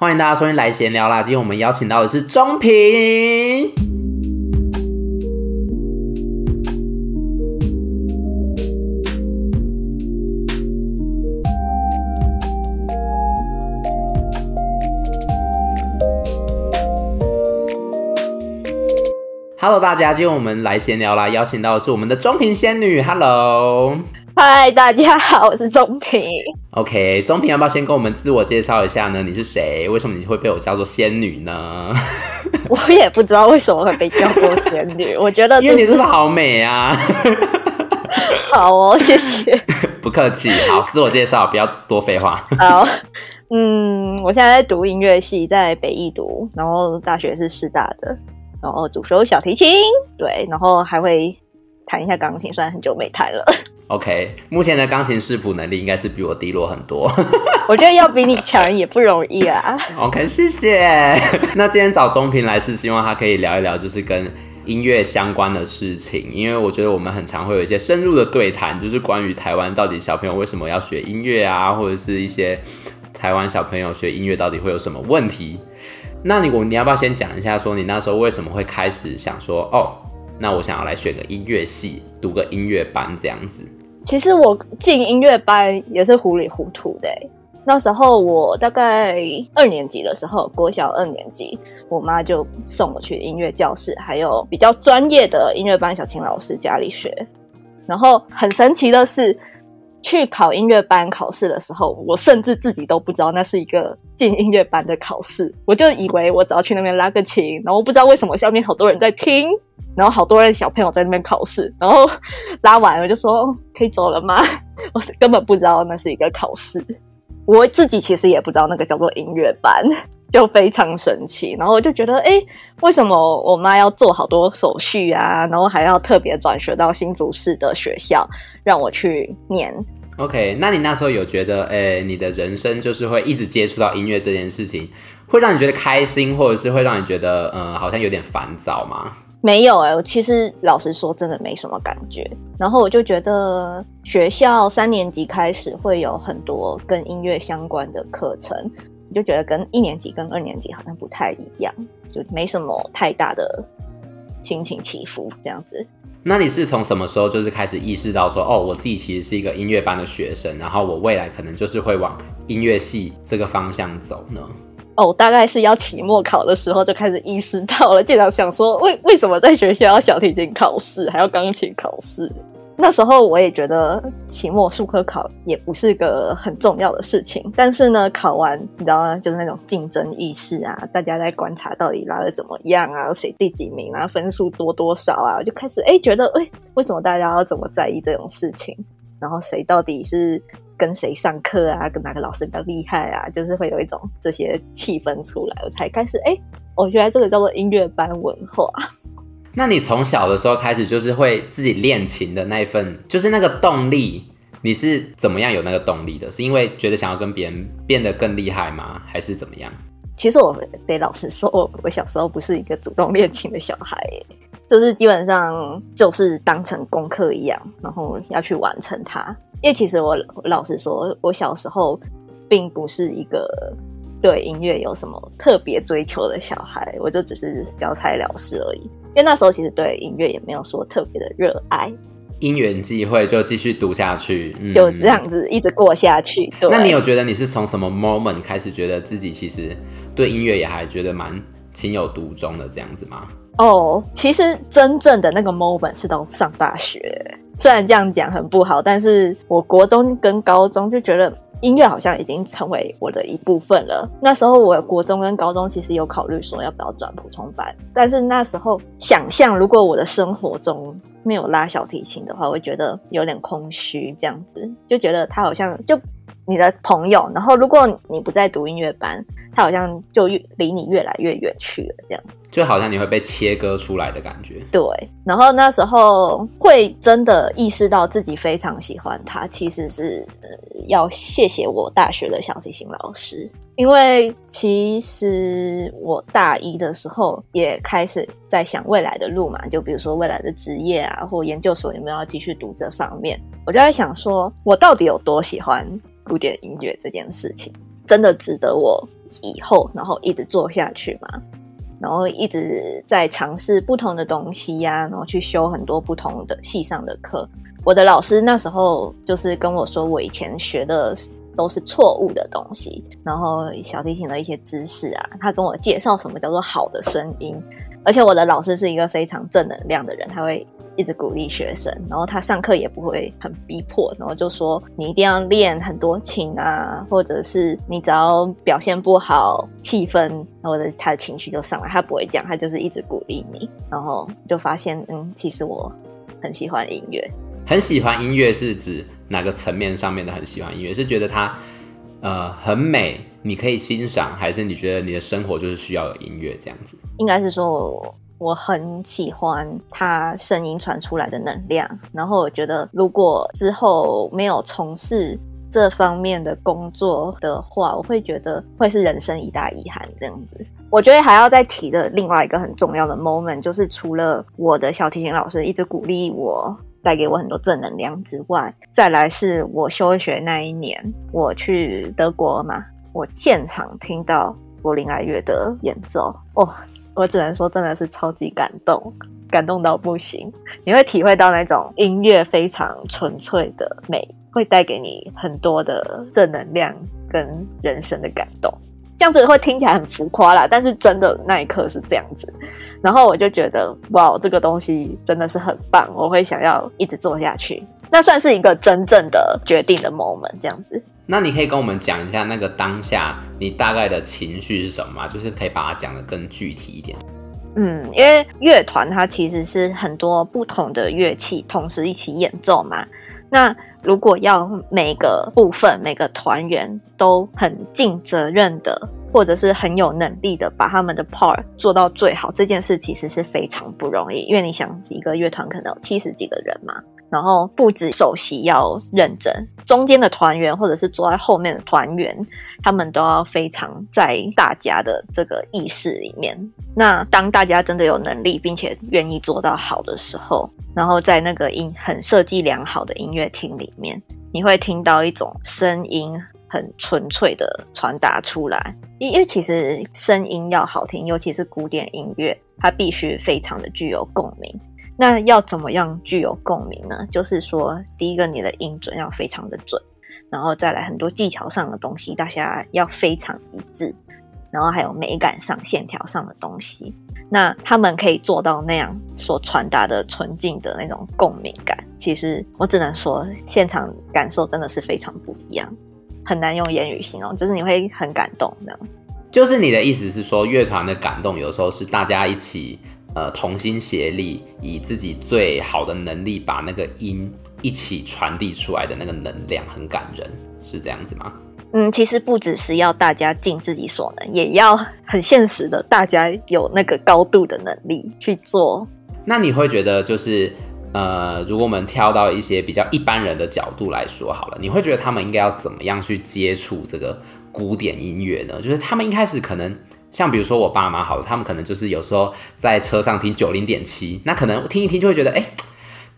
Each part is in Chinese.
欢迎大家收听来闲聊啦！今天我们邀请到的是中平。Hello，大家，今天我们来闲聊啦，邀请到的是我们的中平仙女。Hello。嗨，大家好，我是钟平。OK，钟平要不要先跟我们自我介绍一下呢？你是谁？为什么你会被我叫做仙女呢？我也不知道为什么会被叫做仙女。我觉得、就是、因为你真的好美啊！好哦，谢谢。不客气。好，自我介绍，不要多废话。好，嗯，我现在在读音乐系，在北艺读，然后大学是师大的，然后主修小提琴，对，然后还会弹一下钢琴，虽然很久没弹了。OK，目前的钢琴视谱能力应该是比我低落很多。我觉得要比你强也不容易啊。OK，谢谢。那今天找钟平来是希望他可以聊一聊，就是跟音乐相关的事情，因为我觉得我们很常会有一些深入的对谈，就是关于台湾到底小朋友为什么要学音乐啊，或者是一些台湾小朋友学音乐到底会有什么问题。那你我你要不要先讲一下，说你那时候为什么会开始想说，哦，那我想要来选个音乐系，读个音乐班这样子？其实我进音乐班也是糊里糊涂的。那时候我大概二年级的时候，国小二年级，我妈就送我去音乐教室，还有比较专业的音乐班小琴老师家里学。然后很神奇的是，去考音乐班考试的时候，我甚至自己都不知道那是一个进音乐班的考试，我就以为我只要去那边拉个琴，然后不知道为什么下面好多人在听。然后好多人小朋友在那边考试，然后拉完我就说可以走了吗？我是根本不知道那是一个考试，我自己其实也不知道那个叫做音乐班，就非常神奇。然后我就觉得，哎，为什么我妈要做好多手续啊？然后还要特别转学到新竹市的学校让我去念？OK，那你那时候有觉得，哎，你的人生就是会一直接触到音乐这件事情，会让你觉得开心，或者是会让你觉得，呃，好像有点烦躁吗？没有哎、欸，我其实老实说，真的没什么感觉。然后我就觉得学校三年级开始会有很多跟音乐相关的课程，我就觉得跟一年级跟二年级好像不太一样，就没什么太大的心情起伏这样子。那你是从什么时候就是开始意识到说，哦，我自己其实是一个音乐班的学生，然后我未来可能就是会往音乐系这个方向走呢？哦，大概是要期末考的时候就开始意识到了，经常想说，为为什么在学校要小提琴考试，还要钢琴考试？那时候我也觉得期末术科考也不是个很重要的事情，但是呢，考完你知道吗？就是那种竞争意识啊，大家在观察到底拉得怎么样啊，谁第几名啊，分数多多少啊，我就开始哎觉得哎，为什么大家要这么在意这种事情？然后谁到底是？跟谁上课啊？跟哪个老师比较厉害啊？就是会有一种这些气氛出来，我才开始哎，我觉得这个叫做音乐班文化。那你从小的时候开始就是会自己练琴的那一份，就是那个动力，你是怎么样有那个动力的？是因为觉得想要跟别人变得更厉害吗？还是怎么样？其实我得老实说，我小时候不是一个主动练琴的小孩，就是基本上就是当成功课一样，然后要去完成它。因为其实我老实说，我小时候并不是一个对音乐有什么特别追求的小孩，我就只是交差了事而已。因为那时候其实对音乐也没有说特别的热爱。因缘际会就继续读下去，嗯，就这样子一直过下去。对。那你有觉得你是从什么 moment 开始觉得自己其实对音乐也还觉得蛮情有独钟的这样子吗？哦，其实真正的那个 moment 是到上大学。虽然这样讲很不好，但是我国中跟高中就觉得音乐好像已经成为我的一部分了。那时候我国中跟高中其实有考虑说要不要转普通班，但是那时候想象如果我的生活中没有拉小提琴的话，我会觉得有点空虚，这样子就觉得他好像就你的朋友，然后如果你不再读音乐班，他好像就越离你越来越远去了，这样。就好像你会被切割出来的感觉。对，然后那时候会真的意识到自己非常喜欢他，其实是要谢谢我大学的小提琴老师，因为其实我大一的时候也开始在想未来的路嘛，就比如说未来的职业啊，或研究所有没有要继续读这方面，我就在想说，我到底有多喜欢古典音乐这件事情，真的值得我以后，然后一直做下去吗，然后一直在尝试不同的东西呀、然后去修很多不同的系上的课。我的老师那时候就是跟我说，我以前学的都是错误的东西，然后小提琴的一些知识啊，他跟我介绍什么叫做好的声音，而且我的老师是一个非常正能量的人，他会一直鼓励学生，然后他上课也不会很逼迫，然后就说你一定要练很多琴啊，或者是你只要表现不好，气氛或者他的情绪就上来，他不会讲，他就是一直鼓励你，然后就发现，嗯，其实我很喜欢音乐。很喜欢音乐是指哪个层面上面的很喜欢音乐？是觉得它呃很美，你可以欣赏，还是你觉得你的生活就是需要有音乐这样子？应该是说我，我很喜欢它声音传出来的能量，然后我觉得如果之后没有从事这方面的工作的话，我会觉得会是人生一大遗憾这样子。我觉得还要再提的另外一个很重要的 moment，就是除了我的小提琴老师一直鼓励我。带给我很多正能量之外，再来是我休学那一年，我去德国嘛，我现场听到柏林爱乐的演奏，哦，我只能说真的是超级感动，感动到不行。你会体会到那种音乐非常纯粹的美，会带给你很多的正能量跟人生的感动。这样子会听起来很浮夸啦，但是真的那一刻是这样子。然后我就觉得，哇，这个东西真的是很棒，我会想要一直做下去。那算是一个真正的决定的 moment，这样子。那你可以跟我们讲一下那个当下你大概的情绪是什么吗？就是可以把它讲得更具体一点。嗯，因为乐团它其实是很多不同的乐器同时一起演奏嘛。那如果要每个部分、每个团员都很尽责任的。或者是很有能力的，把他们的 part 做到最好，这件事其实是非常不容易。因为你想，一个乐团可能有七十几个人嘛，然后不止首席要认真，中间的团员或者是坐在后面的团员，他们都要非常在大家的这个意识里面。那当大家真的有能力，并且愿意做到好的时候，然后在那个音很设计良好的音乐厅里面，你会听到一种声音。很纯粹的传达出来，因为其实声音要好听，尤其是古典音乐，它必须非常的具有共鸣。那要怎么样具有共鸣呢？就是说，第一个，你的音准要非常的准，然后再来很多技巧上的东西，大家要非常一致，然后还有美感上、线条上的东西，那他们可以做到那样所传达的纯净的那种共鸣感。其实我只能说，现场感受真的是非常不一样。很难用言语形容，就是你会很感动这样。就是你的意思是说，乐团的感动有时候是大家一起呃同心协力，以自己最好的能力把那个音一起传递出来的那个能量，很感人，是这样子吗？嗯，其实不只是要大家尽自己所能，也要很现实的，大家有那个高度的能力去做。那你会觉得就是？呃，如果我们跳到一些比较一般人的角度来说好了，你会觉得他们应该要怎么样去接触这个古典音乐呢？就是他们一开始可能像比如说我爸妈好了，他们可能就是有时候在车上听九零点七，那可能听一听就会觉得，哎，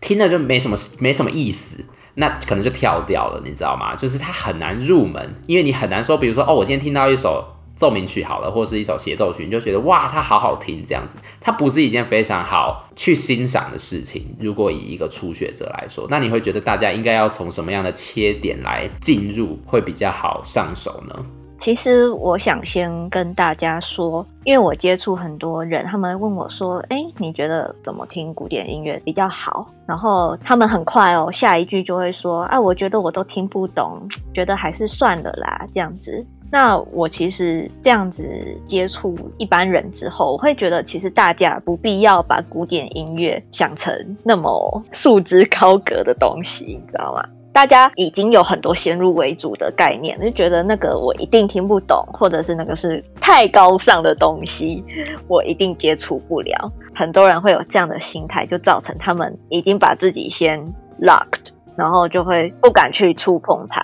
听了就没什么没什么意思，那可能就跳掉了，你知道吗？就是它很难入门，因为你很难说，比如说哦，我今天听到一首。奏鸣曲好了，或是一首协奏曲，你就觉得哇，它好好听，这样子，它不是一件非常好去欣赏的事情。如果以一个初学者来说，那你会觉得大家应该要从什么样的切点来进入会比较好上手呢？其实我想先跟大家说，因为我接触很多人，他们问我说：“哎，你觉得怎么听古典音乐比较好？”然后他们很快哦，下一句就会说：“啊，我觉得我都听不懂，觉得还是算了啦，这样子。”那我其实这样子接触一般人之后，我会觉得其实大家不必要把古典音乐想成那么束之高阁的东西，你知道吗？大家已经有很多先入为主的概念，就觉得那个我一定听不懂，或者是那个是太高尚的东西，我一定接触不了。很多人会有这样的心态，就造成他们已经把自己先 locked，然后就会不敢去触碰它。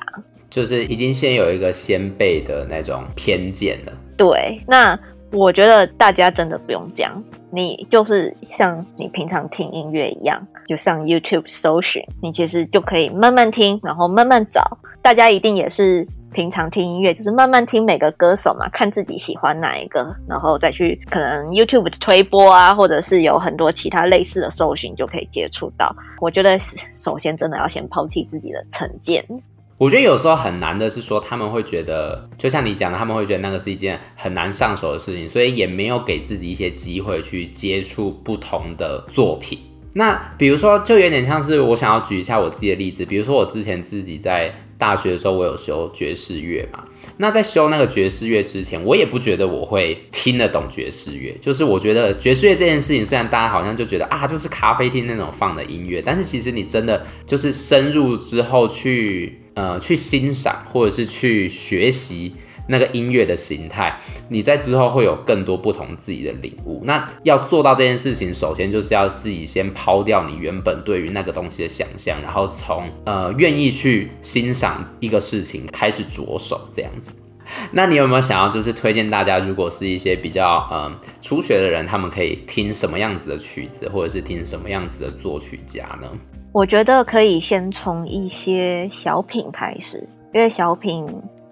就是已经先有一个先辈的那种偏见了。对，那我觉得大家真的不用这样，你就是像你平常听音乐一样，就上 YouTube 搜寻，你其实就可以慢慢听，然后慢慢找。大家一定也是平常听音乐就是慢慢听每个歌手嘛，看自己喜欢哪一个，然后再去可能 YouTube 的推播啊，或者是有很多其他类似的搜寻就可以接触到。我觉得首先真的要先抛弃自己的成见。我觉得有时候很难的是说，他们会觉得，就像你讲的，他们会觉得那个是一件很难上手的事情，所以也没有给自己一些机会去接触不同的作品。那比如说，就有点像是我想要举一下我自己的例子，比如说我之前自己在大学的时候，我有修爵士乐嘛。那在修那个爵士乐之前，我也不觉得我会听得懂爵士乐。就是我觉得爵士乐这件事情，虽然大家好像就觉得啊，就是咖啡厅那种放的音乐，但是其实你真的就是深入之后去呃去欣赏，或者是去学习。那个音乐的形态，你在之后会有更多不同自己的领悟。那要做到这件事情，首先就是要自己先抛掉你原本对于那个东西的想象，然后从呃愿意去欣赏一个事情开始着手这样子。那你有没有想要就是推荐大家，如果是一些比较嗯初学的人，他们可以听什么样子的曲子，或者是听什么样子的作曲家呢？我觉得可以先从一些小品开始，因为小品。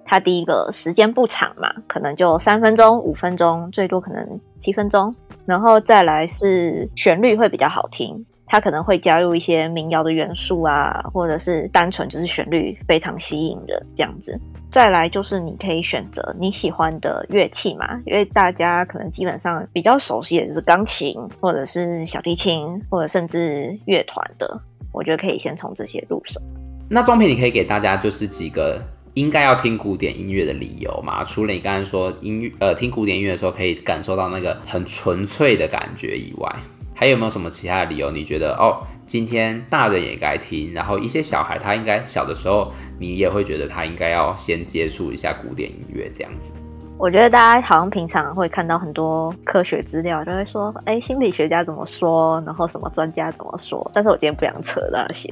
它第一个时间不长嘛，可能就三分钟、五分钟，最多可能七分钟。然后再来是旋律会比较好听，它可能会加入一些民谣的元素啊，或者是单纯就是旋律非常吸引人这样子。再来就是你可以选择你喜欢的乐器嘛，因为大家可能基本上比较熟悉的就是钢琴，或者是小提琴，或者甚至乐团的。我觉得可以先从这些入手。那中平，你可以给大家就是几个。应该要听古典音乐的理由嘛？除了你刚才说音乐，呃，听古典音乐的时候可以感受到那个很纯粹的感觉以外，还有没有什么其他的理由？你觉得哦，今天大人也该听，然后一些小孩他应该小的时候，你也会觉得他应该要先接触一下古典音乐这样子。我觉得大家好像平常会看到很多科学资料，就会说，哎，心理学家怎么说，然后什么专家怎么说。但是我今天不想扯那些，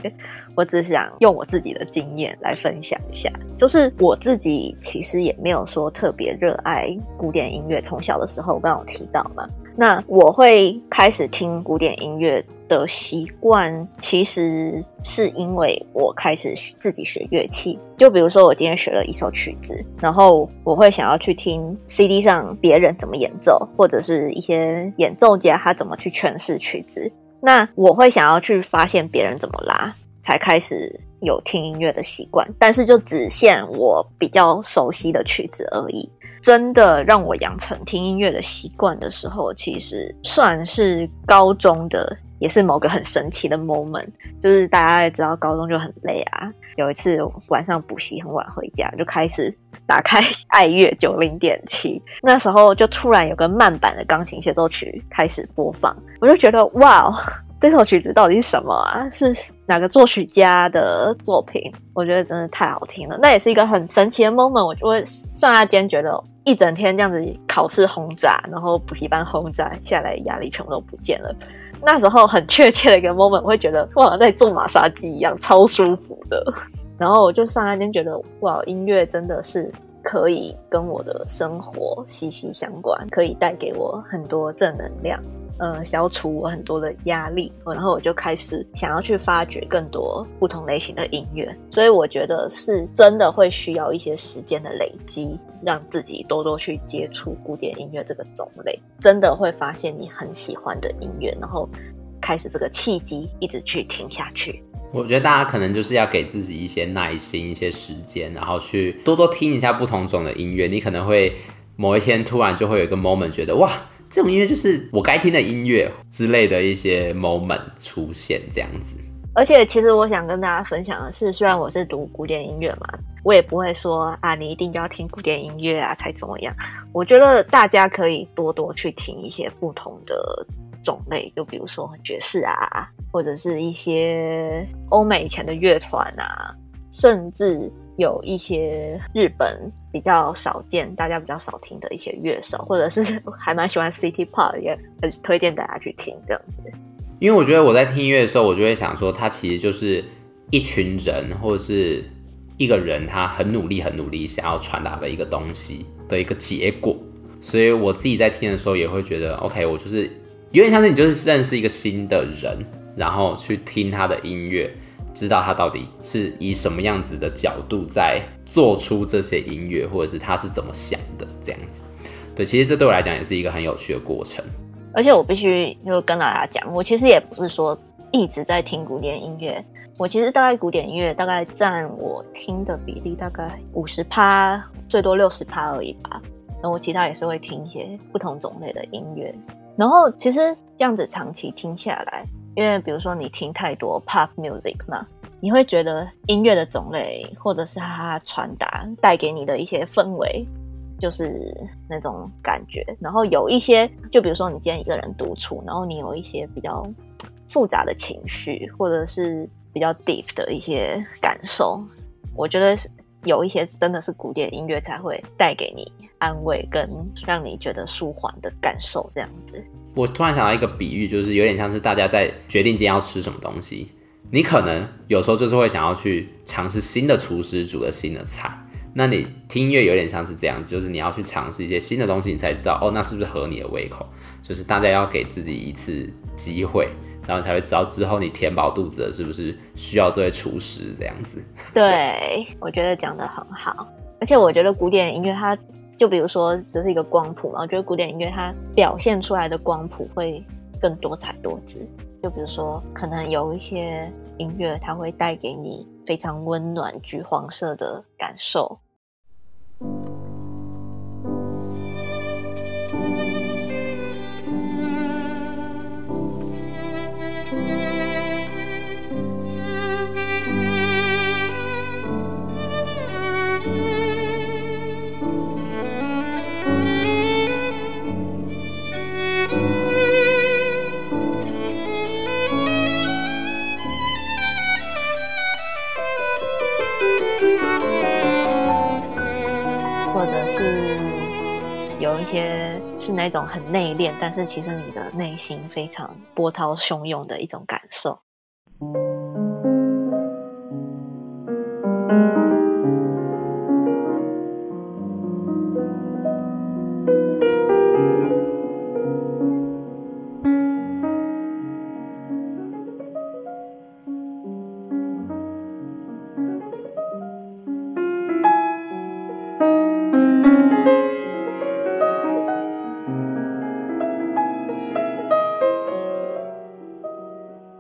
我只想用我自己的经验来分享一下。就是我自己其实也没有说特别热爱古典音乐，从小的时候我刚刚有提到嘛。那我会开始听古典音乐的习惯，其实是因为我开始自己学乐器。就比如说，我今天学了一首曲子，然后我会想要去听 CD 上别人怎么演奏，或者是一些演奏家他怎么去诠释曲子。那我会想要去发现别人怎么拉，才开始有听音乐的习惯。但是就只限我比较熟悉的曲子而已。真的让我养成听音乐的习惯的时候，其实算是高中的，也是某个很神奇的 moment。就是大家也知道，高中就很累啊。有一次晚上补习很晚回家，就开始打开爱乐九零点七，那时候就突然有个慢版的钢琴协奏曲开始播放，我就觉得哇，这首曲子到底是什么啊？是哪个作曲家的作品？我觉得真的太好听了。那也是一个很神奇的 moment。我就会刹那间觉得。一整天这样子考试轰炸，然后补习班轰炸下来，压力全部都不见了。那时候很确切的一个 moment，我会觉得我好像，在做马杀鸡一样，超舒服的。然后我就刹那间觉得哇，音乐真的是可以跟我的生活息息相关，可以带给我很多正能量。呃，消除我很多的压力，然后我就开始想要去发掘更多不同类型的音乐，所以我觉得是真的会需要一些时间的累积，让自己多多去接触古典音乐这个种类，真的会发现你很喜欢的音乐，然后开始这个契机一直去听下去。我觉得大家可能就是要给自己一些耐心、一些时间，然后去多多听一下不同种的音乐，你可能会某一天突然就会有一个 moment 觉得哇。这种音乐就是我该听的音乐之类的一些 moment 出现这样子，而且其实我想跟大家分享的是，虽然我是读古典音乐嘛，我也不会说啊，你一定要听古典音乐啊才怎么样。我觉得大家可以多多去听一些不同的种类，就比如说爵士啊，或者是一些欧美以前的乐团啊，甚至。有一些日本比较少见、大家比较少听的一些乐手，或者是 还蛮喜欢 City Pop，也很推荐大家去听这样子。因为我觉得我在听音乐的时候，我就会想说，它其实就是一群人或者是一个人，他很努力、很努力想要传达的一个东西的一个结果。所以我自己在听的时候，也会觉得，OK，我就是有点像是你就是认识一个新的人，然后去听他的音乐。知道他到底是以什么样子的角度在做出这些音乐，或者是他是怎么想的这样子。对，其实这对我来讲也是一个很有趣的过程。而且我必须就跟大家讲，我其实也不是说一直在听古典音乐，我其实大概古典音乐大概占我听的比例大概五十趴，最多六十趴而已吧。然后我其他也是会听一些不同种类的音乐。然后其实这样子长期听下来，因为比如说你听太多 pop music 嘛，你会觉得音乐的种类或者是它传达带给你的一些氛围。就是那种感觉，然后有一些，就比如说你今天一个人独处，然后你有一些比较复杂的情绪，或者是比较 deep 的一些感受，我觉得有一些真的是古典音乐才会带给你安慰跟让你觉得舒缓的感受，这样子。我突然想到一个比喻，就是有点像是大家在决定今天要吃什么东西，你可能有时候就是会想要去尝试新的厨师煮的新的菜。那你听音乐有点像是这样子，就是你要去尝试一些新的东西，你才知道哦，那是不是合你的胃口？就是大家要给自己一次机会，然后才会知道之后你填饱肚子了，是不是需要这位厨师这样子？对，我觉得讲得很好，而且我觉得古典音乐它，就比如说这是一个光谱嘛，我觉得古典音乐它表现出来的光谱会更多彩多姿。就比如说，可能有一些音乐它会带给你非常温暖橘黄色的感受。是那种很内敛，但是其实你的内心非常波涛汹涌的一种感受。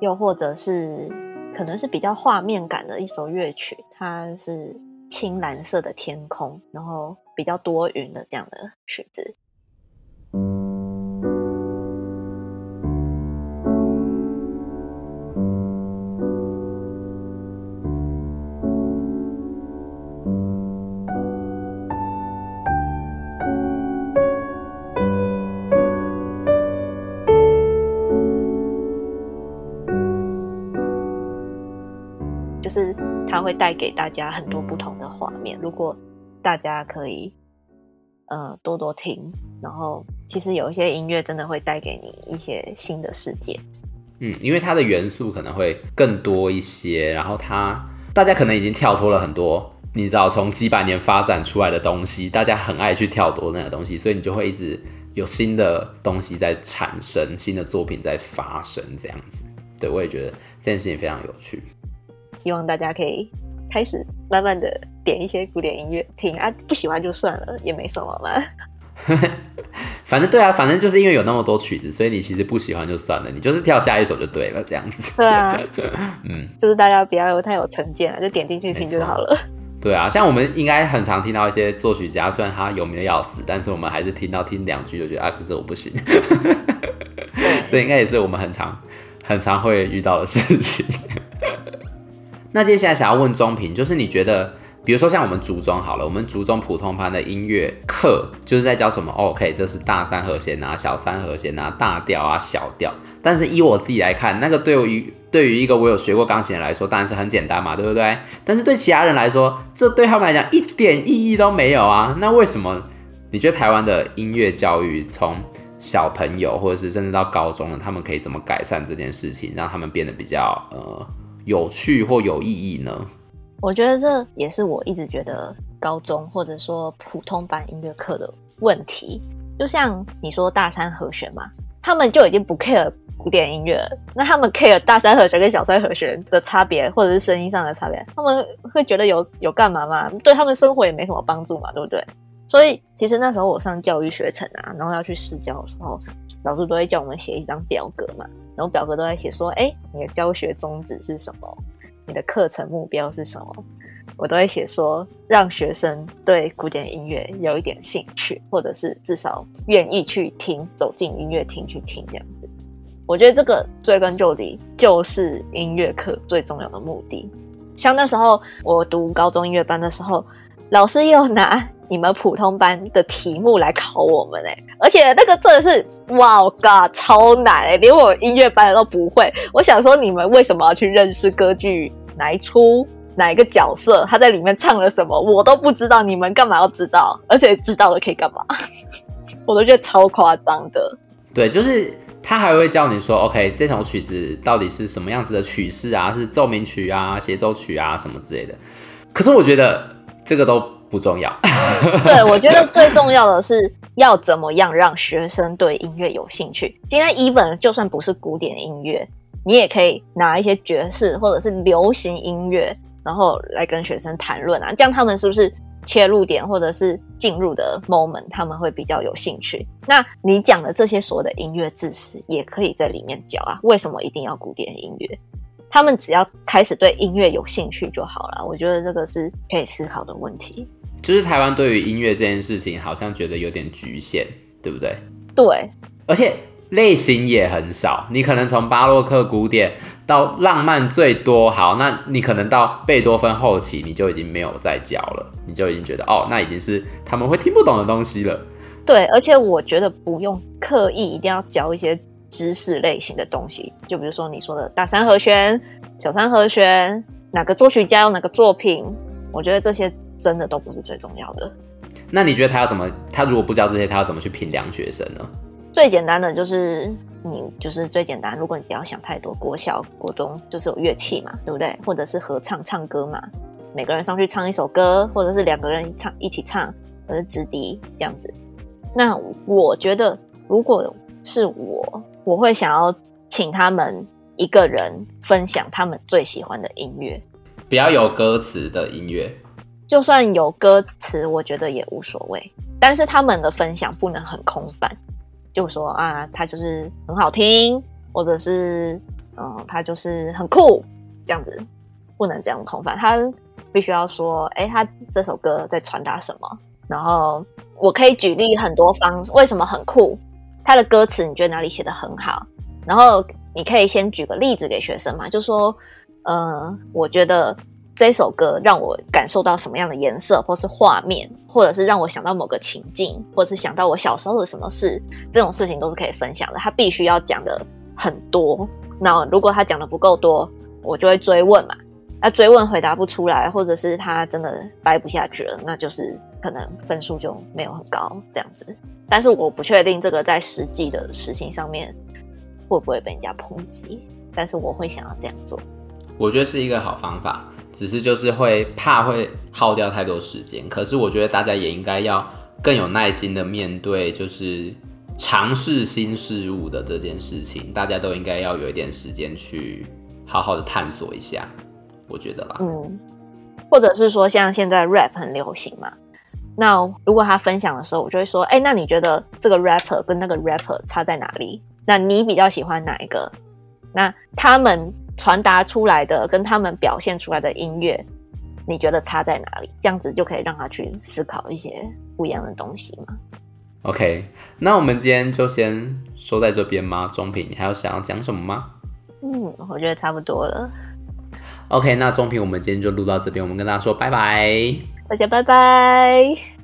又或者是可能是比较画面感的一首乐曲，它是青蓝色的天空，然后比较多云的这样的曲子。会带给大家很多不同的画面。如果大家可以呃多多听，然后其实有一些音乐真的会带给你一些新的世界。嗯，因为它的元素可能会更多一些，然后它大家可能已经跳脱了很多，你知道从几百年发展出来的东西，大家很爱去跳脱那个东西，所以你就会一直有新的东西在产生，新的作品在发生，这样子。对，我也觉得这件事情非常有趣。希望大家可以开始慢慢的点一些古典音乐听啊，不喜欢就算了，也没什么嘛。反正对啊，反正就是因为有那么多曲子，所以你其实不喜欢就算了，你就是跳下一首就对了，这样子。对啊，嗯，就是大家不要有太有成见了，就点进去听就好了。对啊，像我们应该很常听到一些作曲家，虽然他有名的要死，但是我们还是听到听两句就觉得啊，可是我不行。这应该也是我们很常很常会遇到的事情。那接下来想要问中平，就是你觉得，比如说像我们竹中好了，我们竹中普通班的音乐课就是在教什么？OK，这是大三和弦啊，小三和弦啊，大调啊，小调。但是以我自己来看，那个对于对于一个我有学过钢琴的来说，当然是很简单嘛，对不对？但是对其他人来说，这对他们来讲一点意义都没有啊。那为什么你觉得台湾的音乐教育从小朋友或者是甚至到高中了，他们可以怎么改善这件事情，让他们变得比较呃？有趣或有意义呢？我觉得这也是我一直觉得高中或者说普通班音乐课的问题。就像你说大三和弦嘛，他们就已经不 care 古典音乐，那他们 care 大三和弦跟小三和弦的差别，或者是声音上的差别，他们会觉得有有干嘛吗？对他们生活也没什么帮助嘛，对不对？所以其实那时候我上教育学程啊，然后要去试教的时候，老师都会叫我们写一张表格嘛，然后表格都在写说，哎，你的教学宗旨是什么？你的课程目标是什么？我都会写说，让学生对古典音乐有一点兴趣，或者是至少愿意去听，走进音乐厅去听这样子。我觉得这个追根究底就是音乐课最重要的目的。像那时候我读高中音乐班的时候，老师又拿你们普通班的题目来考我们哎，而且那个真的是哇嘎超难哎，连我音乐班的都不会。我想说，你们为什么要去认识歌剧哪一出？哪一个角色他在里面唱了什么，我都不知道，你们干嘛要知道？而且知道了可以干嘛？我都觉得超夸张的。对，就是他还会教你说，OK，这首曲子到底是什么样子的曲式啊？是奏鸣曲啊、协奏曲啊什么之类的。可是我觉得这个都不重要。对，我觉得最重要的是要怎么样让学生对音乐有兴趣。今天 even 就算不是古典音乐，你也可以拿一些爵士或者是流行音乐。然后来跟学生谈论啊，这样他们是不是切入点或者是进入的 moment，他们会比较有兴趣？那你讲的这些所谓的音乐知识也可以在里面教啊。为什么一定要古典音乐？他们只要开始对音乐有兴趣就好了。我觉得这个是可以思考的问题。就是台湾对于音乐这件事情，好像觉得有点局限，对不对？对，而且类型也很少。你可能从巴洛克古典。到浪漫最多好，那你可能到贝多芬后期，你就已经没有再教了，你就已经觉得哦，那已经是他们会听不懂的东西了。对，而且我觉得不用刻意一定要教一些知识类型的东西，就比如说你说的大三和弦、小三和弦，哪个作曲家有哪个作品，我觉得这些真的都不是最重要的。那你觉得他要怎么？他如果不教这些，他要怎么去评量学生呢？最简单的就是。你就是最简单，如果你不要想太多，国小、国中就是有乐器嘛，对不对？或者是合唱唱歌嘛，每个人上去唱一首歌，或者是两个人唱一起唱，或者是直笛这样子。那我觉得，如果是我，我会想要请他们一个人分享他们最喜欢的音乐，不要有歌词的音乐，就算有歌词，我觉得也无所谓。但是他们的分享不能很空泛。就说啊，他就是很好听，或者是嗯，他就是很酷，这样子不能这样空泛，他必须要说，哎，他这首歌在传达什么？然后我可以举例很多方，为什么很酷？他的歌词你觉得哪里写的很好？然后你可以先举个例子给学生嘛，就说，嗯，我觉得。这首歌让我感受到什么样的颜色，或是画面，或者是让我想到某个情境，或者是想到我小时候的什么事，这种事情都是可以分享的。他必须要讲的很多，那如果他讲的不够多，我就会追问嘛。他追问回答不出来，或者是他真的掰不下去了，那就是可能分数就没有很高这样子。但是我不确定这个在实际的实行上面会不会被人家抨击，但是我会想要这样做。我觉得是一个好方法。只是就是会怕会耗掉太多时间，可是我觉得大家也应该要更有耐心的面对，就是尝试新事物的这件事情，大家都应该要有一点时间去好好的探索一下，我觉得啦。嗯，或者是说像现在 rap 很流行嘛，那如果他分享的时候，我就会说，哎，那你觉得这个 rapper 跟那个 rapper 差在哪里？那你比较喜欢哪一个？那他们。传达出来的跟他们表现出来的音乐，你觉得差在哪里？这样子就可以让他去思考一些不一样的东西嘛。OK，那我们今天就先说在这边吗？中平，你还有想要讲什么吗？嗯，我觉得差不多了。OK，那中评，我们今天就录到这边，我们跟大家说拜拜，大家拜拜。